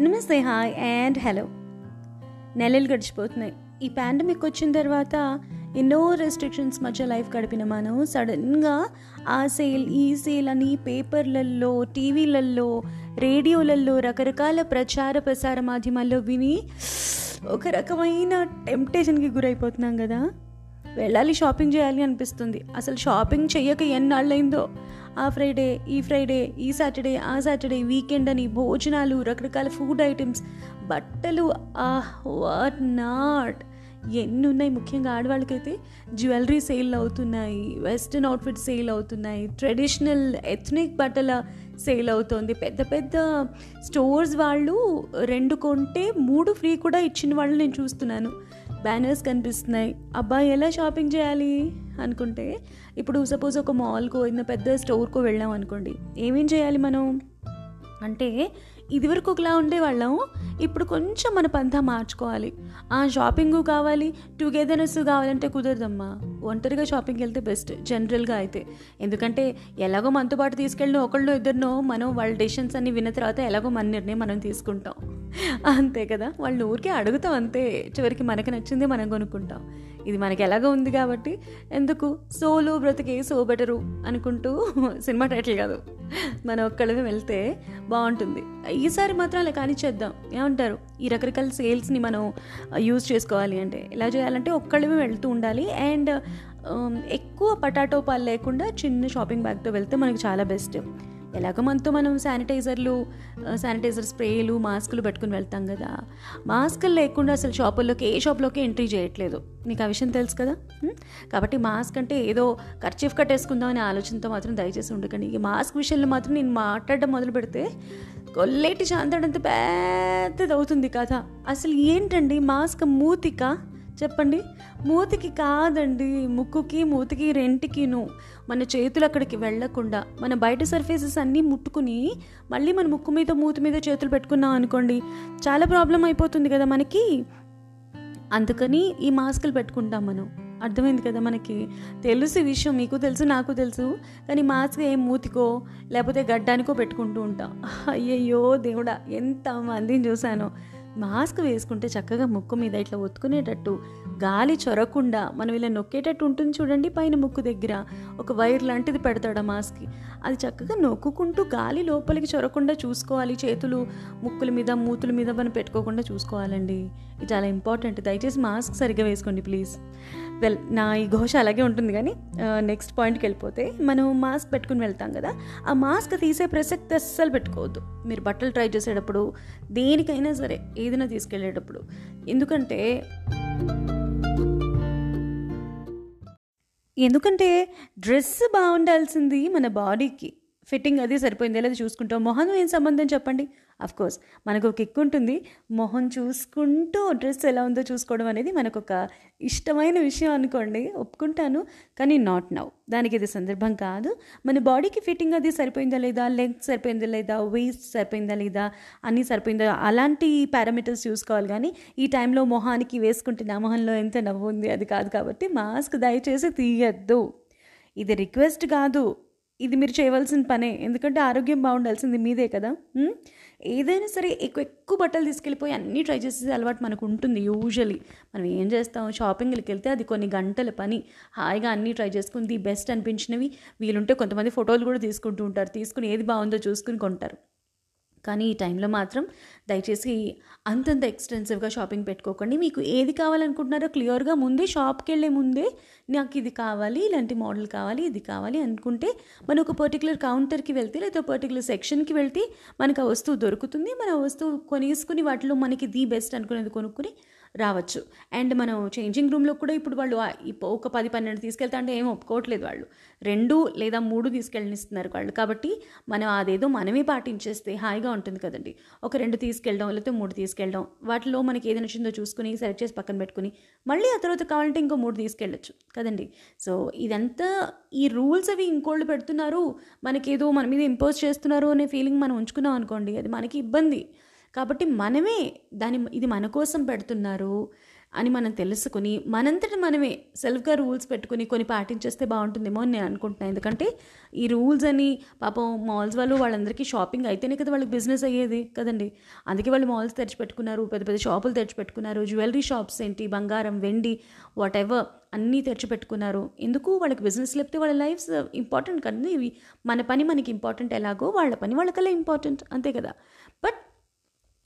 నమస్తే hi and hello నెలలు గడిచిపోతున్నాయి. ఈ పాండమిక్ వచ్చిన తర్వాత ఎన్నో రెస్ట్రిక్షన్స్ మధ్య లైఫ్ గడిపిన మనం సడన్గా ఆ సేల్ ఈ సేల్ అని పేపర్లలో టీవీలలో రేడియోలలో రకరకాల ప్రచార ప్రసార మాధ్యమాల్లో విని ఒక రకమైన టెంప్టేషన్కి గురైపోతున్నాం కదా. వెళ్ళాలి షాపింగ్ చేయాలి అనిపిస్తుంది. అసలు షాపింగ్ చెయ్యక ఎన్నాళ్ళైందో? ఆ ఫ్రైడే ఈ ఫ్రైడే ఈ సాటర్డే ఆ సాటర్డే వీకెండ్ అని భోజనాలు రకరకాల ఫుడ్ ఐటమ్స్ బట్టలు ఆహ్ వాట్ నాట్ ఎన్ని ఉన్నాయి ముఖ్యంగా ఆడవాళ్ళకైతే జ్యువెలరీ సేల్ అవుతున్నాయి వెస్ట్రన్ అవుట్ఫిట్ సేల్ అవుతున్నాయి ట్రెడిషనల్ ఎథ్నిక్ బట్టల సేల్ అవుతుంది. పెద్ద పెద్ద స్టోర్స్ వాళ్ళు రెండు కొంటే మూడు ఫ్రీ కూడా ఇచ్చిన వాళ్ళు నేను చూస్తున్నాను. బ్యానర్స్ కనిపిస్తున్నాయి. అబ్బాయి ఎలా షాపింగ్ చేయాలి? అనుకుంటే ఇప్పుడు సపోజ్ ఒక మాల్కో ఏదైనా పెద్ద స్టోర్కో వెళ్ళాం అనుకోండి. ఏమేం చేయాలి మనం? అంటే ఇదివరకు ఒకలా ఉండేవాళ్ళం. ఇప్పుడు కొంచెం మన పంతా మార్చుకోవాలి. ఆ షాపింగ్ కావాలి టుగెదర్నెస్ కావాలంటే కుదరదమ్మా. ఒంటరిగా షాపింగ్కి వెళ్తే బెస్ట్ జనరల్గా అయితే. ఎందుకంటే ఎలాగో మనతో పాటు తీసుకెళ్ళిన ఒకళ్ళు ఇద్దరినో మనం వాళ్ళ డెసిషన్స్ అన్ని విన్న తర్వాత ఎలాగో మన నిర్ణయం మనం తీసుకుంటాం. అంతే కదా. వాళ్ళు ఊరికే అడుగుతాం అంతే. చివరికి మనకి నచ్చింది మనం కొనుక్కుంటాం. ఇది మనకి ఎలాగో ఉంది కాబట్టి ఎందుకు? సోలో బ్రతికే సో బెటరు అనుకుంటూ సినిమా టైటిల్ కాదు. మనం ఒక్కళ్ళమే వెళ్తే బాగుంటుంది. ఈసారి మాత్రం అలా కానిచ్చేద్దాం. ఏమంటారు? ఈ రకరకాల సేల్స్ని మనం యూజ్ చేసుకోవాలి అంటే. ఎలా చేయాలంటే ఒక్కళ్ళమే వెళ్తూ ఉండాలి. అండ్ ఎక్కువ పటాటో పాలు లేకుండా చిన్న షాపింగ్ బ్యాగ్తో వెళ్తే మనకి చాలా బెస్ట్. ఎలాగో మనతో మనం శానిటైజర్లు శానిటైజర్ స్ప్రేలు మాస్కులు పెట్టుకుని వెళ్తాం కదా. మాస్కులు లేకుండా అసలు షాపుల్లోకి ఏ షాప్లోకి ఎంట్రీ చేయట్లేదు. నీకు ఆ విషయం తెలుసు కదా? కాబట్టి మాస్క్ అంటే ఏదో ఖర్చీఫ్ కట్టేసుకుందాం అనే ఆలోచనతో మాత్రం దయచేసి ఉండకండి. ఈ మాస్క్ విషయంలో మాత్రం నేను మాట్లాడడం మొదలు పెడితే కొల్లేటి శాంతడంత పెద్దది అవుతుంది కథ. అసలు ఏంటండి మాస్క్ మూతిక? చెప్పండి. మూతికి కాదండి ముక్కుకి మూతికి రెంటికిను. మన చేతులు అక్కడికి వెళ్ళకుండా మన బయట సర్ఫేసెస్ అన్నీ ముట్టుకుని మళ్ళీ మన ముక్కు మీద మూతి మీద చేతులు పెట్టుకున్నాం అనుకోండి చాలా ప్రాబ్లం అయిపోతుంది కదా మనకి. అందుకని ఈ మాస్కులు పెట్టుకుంటాం మనం. అర్థమైంది కదా మనకి? తెలుసు విషయం మీకు తెలుసు నాకు తెలుసు. కానీ మాస్క్ ఏం మూతికో లేకపోతే గడ్డానికో పెట్టుకుంటూ ఉంటాం. అయ్యయ్యో దేవుడా ఎంత మందిని చూశాను. మాస్క్ వేసుకుంటే చక్కగా ముక్కు మీద ఇట్లా ఒత్తుకునేటట్టు గాలి చొరకుండా మనం ఇలా నొక్కేటట్టు ఉంటుంది చూడండి పైన ముక్కు దగ్గర. ఒక వైర్ లాంటిది పెడతాడు ఆ మాస్క్కి. అది చక్కగా నొక్కుకుంటూ గాలి లోపలికి చొరకుండా చూసుకోవాలి. చేతులు ముక్కుల మీద మూతుల మీద మనం పెట్టుకోకుండా చూసుకోవాలండి. ఇది చాలా ఇంపార్టెంట్. దయచేసి మాస్క్ సరిగ్గా వేసుకోండి ప్లీజ్. వెల్ నా ఈ ఘోష అలాగే ఉంటుంది కానీ నెక్స్ట్ పాయింట్కి వెళ్ళిపోతే మనం మాస్క్ పెట్టుకుని వెళ్తాం కదా ఆ మాస్క్ తీసే ప్రసక్తి అస్సలు పెట్టుకోవద్దు. మీరు బట్టలు ట్రై చేసేటప్పుడు దేనికైనా సరే ఏదైనా తీసుకెళ్ళేటప్పుడు. ఎందుకంటే ఎందుకంటే డ్రెస్ బాగుండాల్సింది మన బాడీకి. ఫిట్టింగ్ అది సరిపోయింది లేదా చూసుకుంటాం మొహం ఏం సంబంధం చెప్పండి? అఫ్ కోర్స్ మనకు ఒక కిక్ ఉంటుంది. మొహం చూసుకుంటూ డ్రెస్ ఎలా ఉందో చూసుకోవడం అనేది మనకు ఒక ఇష్టమైన విషయం అనుకోండి. ఒప్పుకుంటాను కానీ నాట్ నౌ దానికి ఇది సందర్భం కాదు. మన బాడీకి ఫిట్టింగ్ అది సరిపోయిందా లేదా? లెంగ్త్ సరిపోయిందా లేదా? వెయిస్ట్ సరిపోయిందా లేదా? అన్నీ సరిపోయిందా? అలాంటి పారామీటర్స్ చూసుకోవాలి. కానీ ఈ టైంలో మొహానికి వేసుకుంటే నా మొహంలో ఎంత నవ్వు ఉంది? అది కాదు కాబట్టి మాస్క్ దయచేసి తీయద్దు. ఇది రిక్వెస్ట్ కాదు. ఇది మీరు చేయవలసిన పనే. ఎందుకంటే ఆరోగ్యం బాగుండాల్సింది మీదే కదా. ఏదైనా సరే ఎక్కువ ఎక్కువ బట్టలు తీసుకెళ్ళిపోయి అన్నీ ట్రై చేసే అలవాటు మనకు ఉంటుంది యూజువలీ మనం ఏం చేస్తాం? షాపింగ్కి వెళ్తే అది కొన్ని గంటల పని. హాయిగా అన్నీ ట్రై చేసుకుని ది బెస్ట్ అనిపించినవి. వీలుంటే కొంతమంది ఫోటోలు కూడా తీసుకుంటూ ఉంటారు. తీసుకుని ఏది బాగుందో చూసుకుని కొంటారు. కానీ ఈ టైంలో మాత్రం దయచేసి అంతంత ఎక్స్టెన్సివ్గా షాపింగ్ పెట్టుకోకండి. మీకు ఏది కావాలనుకుంటున్నారో క్లియర్గా ముందే షాప్కి వెళ్ళే ముందే నాకు ఇది కావాలి ఇలాంటి మోడల్ కావాలి ఇది కావాలి అనుకుంటే మనం ఒక పర్టికులర్ కౌంటర్కి వెళ్తే లేదా పర్టికులర్ సెక్షన్కి వెళ్తే మనకు ఆ వస్తువు దొరుకుతుంది. మన వస్తువు కొనేసుకుని వాటిలో మనకి ది బెస్ట్ అనుకునేది కొనుక్కుని రావచ్చు. అండ్ మనం చేంజింగ్ రూమ్లో కూడా ఇప్పుడు వాళ్ళు ఒక పది పన్నెండు తీసుకెళ్తా అంటే ఏం ఒప్పుకోవట్లేదు వాళ్ళు. రెండు లేదా మూడు తీసుకెళ్ళనిస్తున్నారు వాళ్ళు. కాబట్టి మనం అదేదో మనమే పాటించేస్తే హాయిగా ఉంటుంది కదండి. ఒక రెండు తీసుకెళ్ళడం లేకపోతే మూడు తీసుకెళ్ళడం వాటిలో మనకి ఏది నచ్చిందో చూసుకుని సెలెక్ట్ చేసి పక్కన పెట్టుకుని మళ్ళీ ఆ తర్వాత కావాలంటే ఇంకో మూడు తీసుకెళ్ళచ్చు కదండి. సో ఇదంతా ఈ రూల్స్ అవి ఇంకోళ్ళు పెడుతున్నారు. మనకేదో మన మీద ఇంపోజ్ చేస్తున్నారు అనే ఫీలింగ్ మనం ఉంచుకున్నాం అనుకోండి అది మనకి ఇబ్బంది. కాబట్టి మనమే దాని ఇది మన కోసం పెడుతున్నారు అని మనం తెలుసుకుని మనంతటి మనమే సెల్ఫ్గా రూల్స్ పెట్టుకుని కొన్ని పాటించేస్తే బాగుంటుందేమో అని నేను అనుకుంటున్నాను ఎందుకంటే ఈ రూల్స్ అని పాపం మాల్స్ వాళ్ళు వాళ్ళందరికీ షాపింగ్ అయితేనే కదా వాళ్ళకి బిజినెస్ అయ్యేది కదండి. అందుకే వాళ్ళు మాల్స్ తెరిచిపెట్టుకున్నారు పెద్ద పెద్ద షాపులు తెరిచిపెట్టుకున్నారు జ్యువెలరీ షాప్స్ ఏంటి బంగారం వెండి వాట్ ఎవర్ అన్నీ తెరిచిపెట్టుకున్నారు. ఎందుకు? వాళ్ళకి బిజినెస్ లేకపోతే వాళ్ళ లైఫ్స్ ఇంపార్టెంట్ కదా ఇవి మన పని మనకి ఇంపార్టెంట్ ఎలాగో వాళ్ళ పని వాళ్ళకల్లా ఇంపార్టెంట్ అంతే కదా. But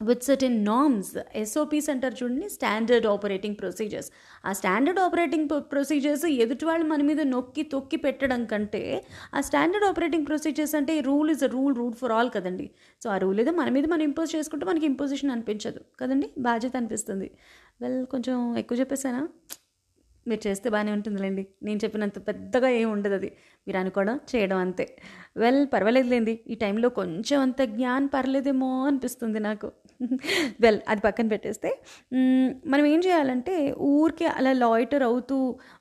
with certain norms SOPs అంటారు చూడండి స్టాండర్డ్ ఆపరేటింగ్ ప్రొసీజర్స్ ఆ స్టాండర్డ్ ఆపరేటింగ్ ప్రొసీజర్స్ ఎదుటి వాళ్ళు మన మీద నొక్కి తొక్కి పెట్టడం కంటే ఆ స్టాండర్డ్ ఆపరేటింగ్ ప్రొసీజర్స్ అంటే rule is a rule rule for all కదండి. సో ఆ రూల్ ఏదో మన మీద మనం ఇంపోజ్ చేసుకుంటే మనకి ఇంపోజిషన్ అనిపించదు. కదండి? బాధ్యత అనిపిస్తుంది. వెల్ కొంచెం ఎక్కువ చెప్పేసానా మీరు చేస్తే బాగానే ఉంటుందిలేండి. నేను చెప్పినంత పెద్దగా ఏం ఉండదు అది. మీరు అనుకోవడం చేయడం అంతే. వెల్ పర్వాలేదులేండి. ఈ టైంలో కొంచెం అంత జ్ఞాన్ పర్లేదేమో అనిపిస్తుంది నాకు. వెల్ అది పక్కన పెట్టేస్తే మనం ఏం చేయాలంటే ఊరికే అలా లాయిటర్ అవుతూ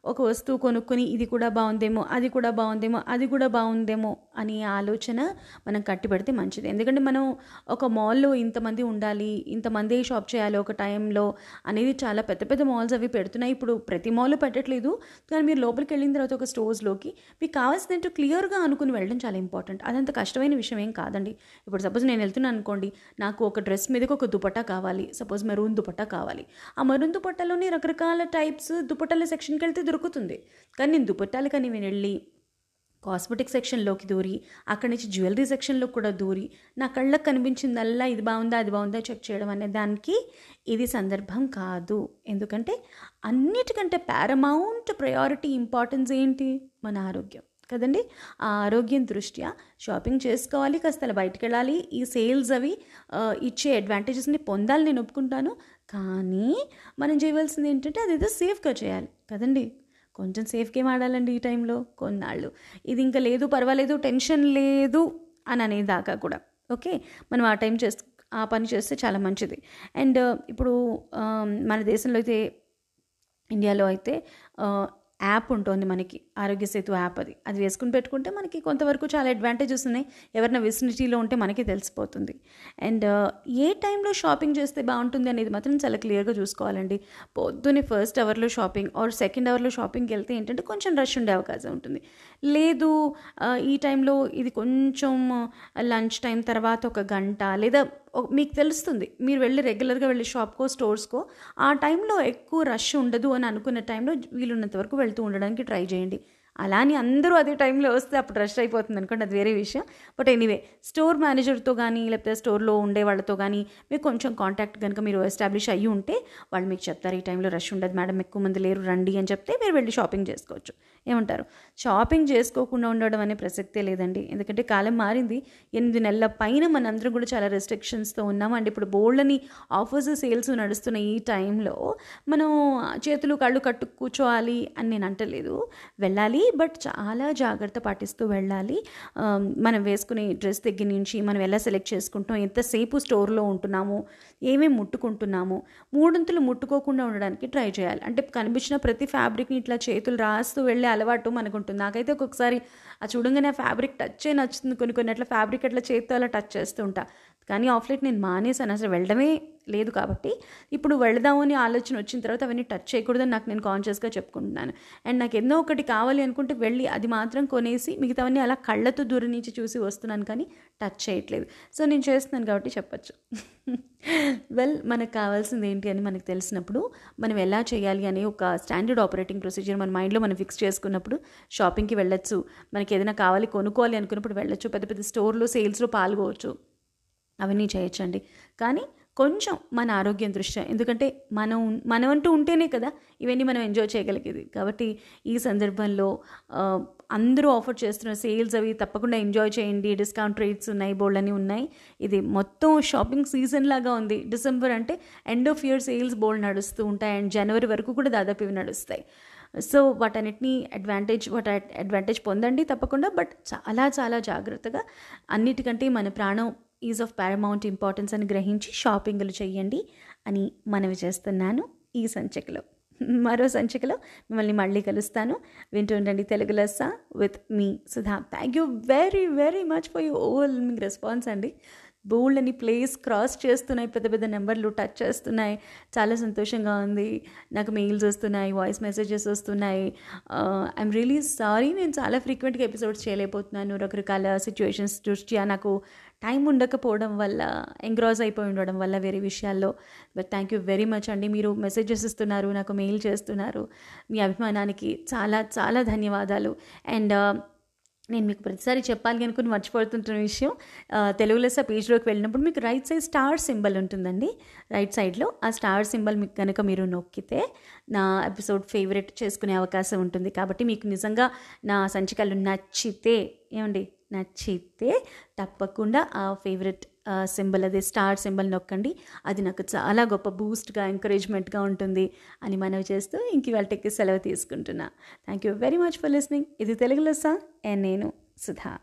ఒక వస్తువు కొనుక్కొని ఇది కూడా బాగుందేమో అది కూడా బాగుందేమో అది కూడా బాగుందేమో అని ఆలోచన మనం కట్టిపెడితే మంచిది. ఎందుకంటే మనం ఒక మాల్లో ఇంతమంది ఉండాలి ఇంతమంది షాప్ చేయాలి ఒక టైంలో అనేది చాలా పెద్ద పెద్ద మాల్స్ అవి పెడుతున్నాయి. ఇప్పుడు ప్రతి మాల్ మాల్లో పెట్టట్లేదు. కానీ మీరు లోపలికి వెళ్ళిన తర్వాత ఒక స్టోర్స్లోకి మీకు కావాల్సినట్టు క్లియర్గా అనుకుని వెళ్ళడం చాలా ఇంపార్టెంట్ అదంత కష్టమైన విషయం ఏం కాదండి. ఇప్పుడు సపోజ్ నేను వెళ్తున్నాను అనుకోండి నాకు ఒక డ్రెస్ మీదకి ఒక దుపట్టా కావాలి. సపోజ్ మెరూన్ దుపట్టా కావాలి. ఆ మెరూన్ దుపట్టాలోని రకరకాల టైప్స్ దుపట్టాల సెక్షన్కి వెళ్తే దొరుకుతుంది. కానీ నేను దుపట్టాలు కానీ నేను వెళ్ళి కాస్మెటిక్ సెక్షన్లోకి దూరి అక్కడి నుంచి జ్యువెలరీ సెక్షన్లో కూడా దూరి నా కళ్ళకు కనిపించిందల్లా ఇది బాగుందా అది బాగుందా చెక్ చేయడం అనే దానికి ఇది సందర్భం కాదు. ఎందుకంటే అన్నిటికంటే పారమౌంట్ ప్రయారిటీ ఇంపార్టెన్స్ ఏంటి? మన ఆరోగ్యం. కదండి? ఆ ఆరోగ్యం దృష్ట్యా షాపింగ్ చేసుకోవాలి కాస్త బయటకు బయటికి వెళ్ళాలి ఈ సేల్స్ అవి ఇచ్చే అడ్వాంటేజెస్ని పొందాలి నేను ఒప్పుకుంటాను. కానీ మనం చేయవలసింది ఏంటంటే అదేదో సేఫ్గా చేయాలి. కదండి? కొంచెం సేఫ్ గేమ్ ఆడాలండి ఈ టైంలో కొన్నాళ్ళు. ఇది ఇంకా లేదు పర్వాలేదు టెన్షన్ లేదు అని అనేదాకా కూడా. ఓకే మనం ఆ టైం చేస్తూ ఆ పని చేస్తే చాలా మంచిది. అండ్ uh, ఇప్పుడు um, మన దేశంలో అయితే ఇండియాలో అయితే uh, యాప్ ఉంటుంది మనకి ఆరోగ్య సేతు యాప్ అది. అది వేసుకుని పెట్టుకుంటే మనకి కొంతవరకు చాలా అడ్వాంటేజెస్ ఉన్నాయి. ఎవరైనా విసినిటీలో ఉంటే మనకి తెలిసిపోతుంది. అండ్ uh, ఏ టైంలో షాపింగ్ చేస్తే బాగుంటుంది అనేది మాత్రం చాలా క్లియర్గా చూసుకోవాలండి. పొద్దున్నే ఫస్ట్ అవర్లో షాపింగ్ ఆర్ సెకండ్ అవర్లో షాపింగ్కి వెళ్తే ఏంటంటే కొంచెం రష్ ఉండే అవకాశం ఉంటుంది. లేదు uh, ఈ టైంలో ఇది కొంచెం uh, లంచ్ టైం తర్వాత ఒక గంట లేదా మీకు తెలుస్తుంది. మీరు వెళ్ళి రెగ్యులర్గా వెళ్ళి షాప్కో స్టోర్స్కో ఆ టైంలో ఎక్కువ రష్ ఉండదు అని అనుకున్న టైంలో వీలున్నంత వరకు వెళ్తూ ఉండడానికి ట్రై చేయండి. అలా అని అందరూ అదే టైంలో వస్తే అప్పుడు రష్ అయిపోతుంది అనుకోండి అది వేరే విషయం. బట్ ఎనీవే స్టోర్ మేనేజర్తో కానీ లేకపోతే స్టోర్లో ఉండే వాళ్ళతో కానీ మీకు కొంచెం కాంటాక్ట్ కనుక మీరు ఎస్టాబ్లిష్ అయ్యి ఉంటే వాళ్ళు మీకు చెప్తారు ఈ టైంలో రష్ ఉండదు మేడం ఎక్కువ మంది లేరు రండి అని చెప్తే మీరు వెళ్ళి షాపింగ్ చేసుకోవచ్చు. ఏమంటారు? షాపింగ్ చేసుకోకుండా ఉండడం అనే ప్రసక్తే లేదండి. ఎందుకంటే కాలం మారింది ఎనిమిది నెలల పైన మనందరం కూడా చాలా రెస్ట్రిక్షన్స్తో ఉన్నాం. అండ్ ఇప్పుడు బోల్డ్ని ఆఫర్స్ సేల్స్ నడుస్తున్న ఈ టైంలో మనం చేతులు కళ్ళు కట్టు కూర్చోవాలి అని నేను అంటలేదు. వెళ్ళాలి బట్ చాలా జాగ్రత్త పాటిస్తూ వెళ్ళాలి. మనం వేసుకునే డ్రెస్ దగ్గర నుంచి మనం ఎలా సెలెక్ట్ చేసుకుంటాం ఎంతసేపు స్టోర్లో ఉంటున్నాము ఏమేమి ముట్టుకుంటున్నాము మూడొంతులు ముట్టుకోకుండా ఉండడానికి ట్రై చేయాలి. అంటే కనిపించిన ప్రతి ఫ్యాబ్రిక్ని ఇట్లా చేతులు రాస్తూ వెళ్ళే అలవాటు మనకు ఉంటుంది నాకైతే ఒక్కొక్కసారి ఆ చూడంగానే ఆ ఫ్యాబ్రిక్ టచ్ అయి నచ్చుతుంది. కొన్ని కొన్ని అట్లా ఫ్యాబ్రిక్ అట్లా చేత్తో అలా టచ్ చేస్తూ ఉంటా. కానీ ఆఫ్ లైట్ నేను మానేసాను అసలు వెళ్ళడమే లేదు కాబట్టి ఇప్పుడు వెళదాము అని ఆలోచన వచ్చిన తర్వాత అవన్నీ టచ్ చేయకూడదని నాకు నేను కాన్షియస్గా చెప్పుకుంటున్నాను. అండ్ నాకు ఎన్నో ఒకటి కావాలి అనుకుంటే వెళ్ళి అది మాత్రం కొనేసి మిగతావన్నీ అలా కళ్ళతో దూరం నుంచి చూసి వస్తున్నాను కానీ టచ్ చేయట్లేదు. సో నేను చేస్తున్నాను కాబట్టి చెప్పచ్చు. వెల్ మనకు కావాల్సింది ఏంటి అని మనకు తెలిసినప్పుడు మనం ఎలా చేయాలి అనే ఒక స్టాండర్డ్ ఆపరేటింగ్ ప్రొసీజర్ మన మైండ్లో మనం ఫిక్స్ చేసుకున్నప్పుడు షాపింగ్కి వెళ్ళొచ్చు. మనకి ఏదైనా కావాలి కొనుక్కోవాలి అనుకున్నప్పుడు వెళ్ళొచ్చు. పెద్ద పెద్ద స్టోర్లో సేల్స్లో పాల్గొవచ్చు. అవన్నీ చేయొచ్చండి. కానీ కొంచెం మన ఆరోగ్యం దృష్ట్యా ఎందుకంటే మనం మనం అంటూ ఉంటేనే కదా ఇవన్నీ మనం ఎంజాయ్ చేయగలిగేది. కాబట్టి ఈ సందర్భంలో అందరూ ఆఫర్ చేస్తున్న సేల్స్ అవి తప్పకుండా ఎంజాయ్ చేయండి. డిస్కౌంట్ రేట్స్ ఉన్నాయి బోల్డ్ అని ఉన్నాయి. ఇది మొత్తం షాపింగ్ సీజన్ లాగా ఉంది. డిసెంబర్ అంటే ఎండ్ ఆఫ్ ఇయర్ సేల్స్ బోల్డ్ నడుస్తూ ఉంటాయి. అండ్ జనవరి వరకు కూడా దాదాపు ఇవి నడుస్తాయి. సో వాటన్నిటిని అడ్వాంటేజ్ వాటి అడ్వాంటేజ్ పొందండి తప్పకుండా. బట్ చాలా చాలా జాగ్రత్తగా అన్నిటికంటే మన ప్రాణం ఈజ్ ఆఫ్ పారమౌంట్ ఇంపార్టెన్స్ అని గ్రహించి షాపింగ్లు చేయండి అని మనవి చేస్తున్నాను ఈ సంచికలో. మరో సంచికలో మిమ్మల్ని మళ్ళీ కలుస్తాను. వింటూ ఉండండి Telugu Lessa with me Sudha. Thank you very very much for you over response అండి. బోల్డ్ అని ప్లేస్ క్రాస్ చేస్తున్నాయి పెద్ద పెద్ద నెంబర్లు టచ్ చేస్తున్నాయి. చాలా సంతోషంగా ఉంది. నాకు మెయిల్స్ వస్తున్నాయి వాయిస్ మెసేజెస్ వస్తున్నాయి. ఐఎమ్ రియలీ సారీ నేను చాలా ఫ్రీక్వెంట్గా ఎపిసోడ్స్ చేయలేకపోతున్నాను. రకరకాల సిచ్యువేషన్స్ దృష్ట్యా నాకు టైం ఉండకపోవడం వల్ల ఎంగ్రాజ్ అయిపోయి ఉండడం వల్ల వేరే విషయాల్లో. But thank you very much అండి. మీరు మెసేజెస్ ఇస్తున్నారు నాకు మెయిల్ చేస్తున్నారు. మీ అభిమానానికి చాలా చాలా ధన్యవాదాలు. అండ్ uh, నేను మీకు ప్రతిసారి చెప్పాలి అనుకుని మర్చిపోతుంటున్న విషయం తెలుగులో తెలుగు లెస్స పేజ్లోకి వెళ్ళినప్పుడు మీకు రైట్ సైడ్ స్టార్ సింబల్ ఉంటుందండి. రైట్ సైడ్లో ఆ స్టార్ సింబల్ మీకు కనుక మీరు నొక్కితే నా ఎపిసోడ్ ఫేవరెట్ చేసుకునే అవకాశం ఉంటుంది. కాబట్టి మీకు నిజంగా నా సంచికలు నచ్చితే ఏమండి? నచ్చితే తప్పకుండా ఆ ఫేవరెట్ సింబల్ అదే స్టార్ సింబల్ నొక్కండి. అది నాకు చాలా గొప్ప బూస్ట్గా ఎంకరేజ్మెంట్గా ఉంటుంది అని మనవి చేస్తూ ఇంక ఇవాళకి సెలవు తీసుకుంటున్నా. Thank you very much for listening ఇది తెలుగులో సా అండ్ నేను సుధా.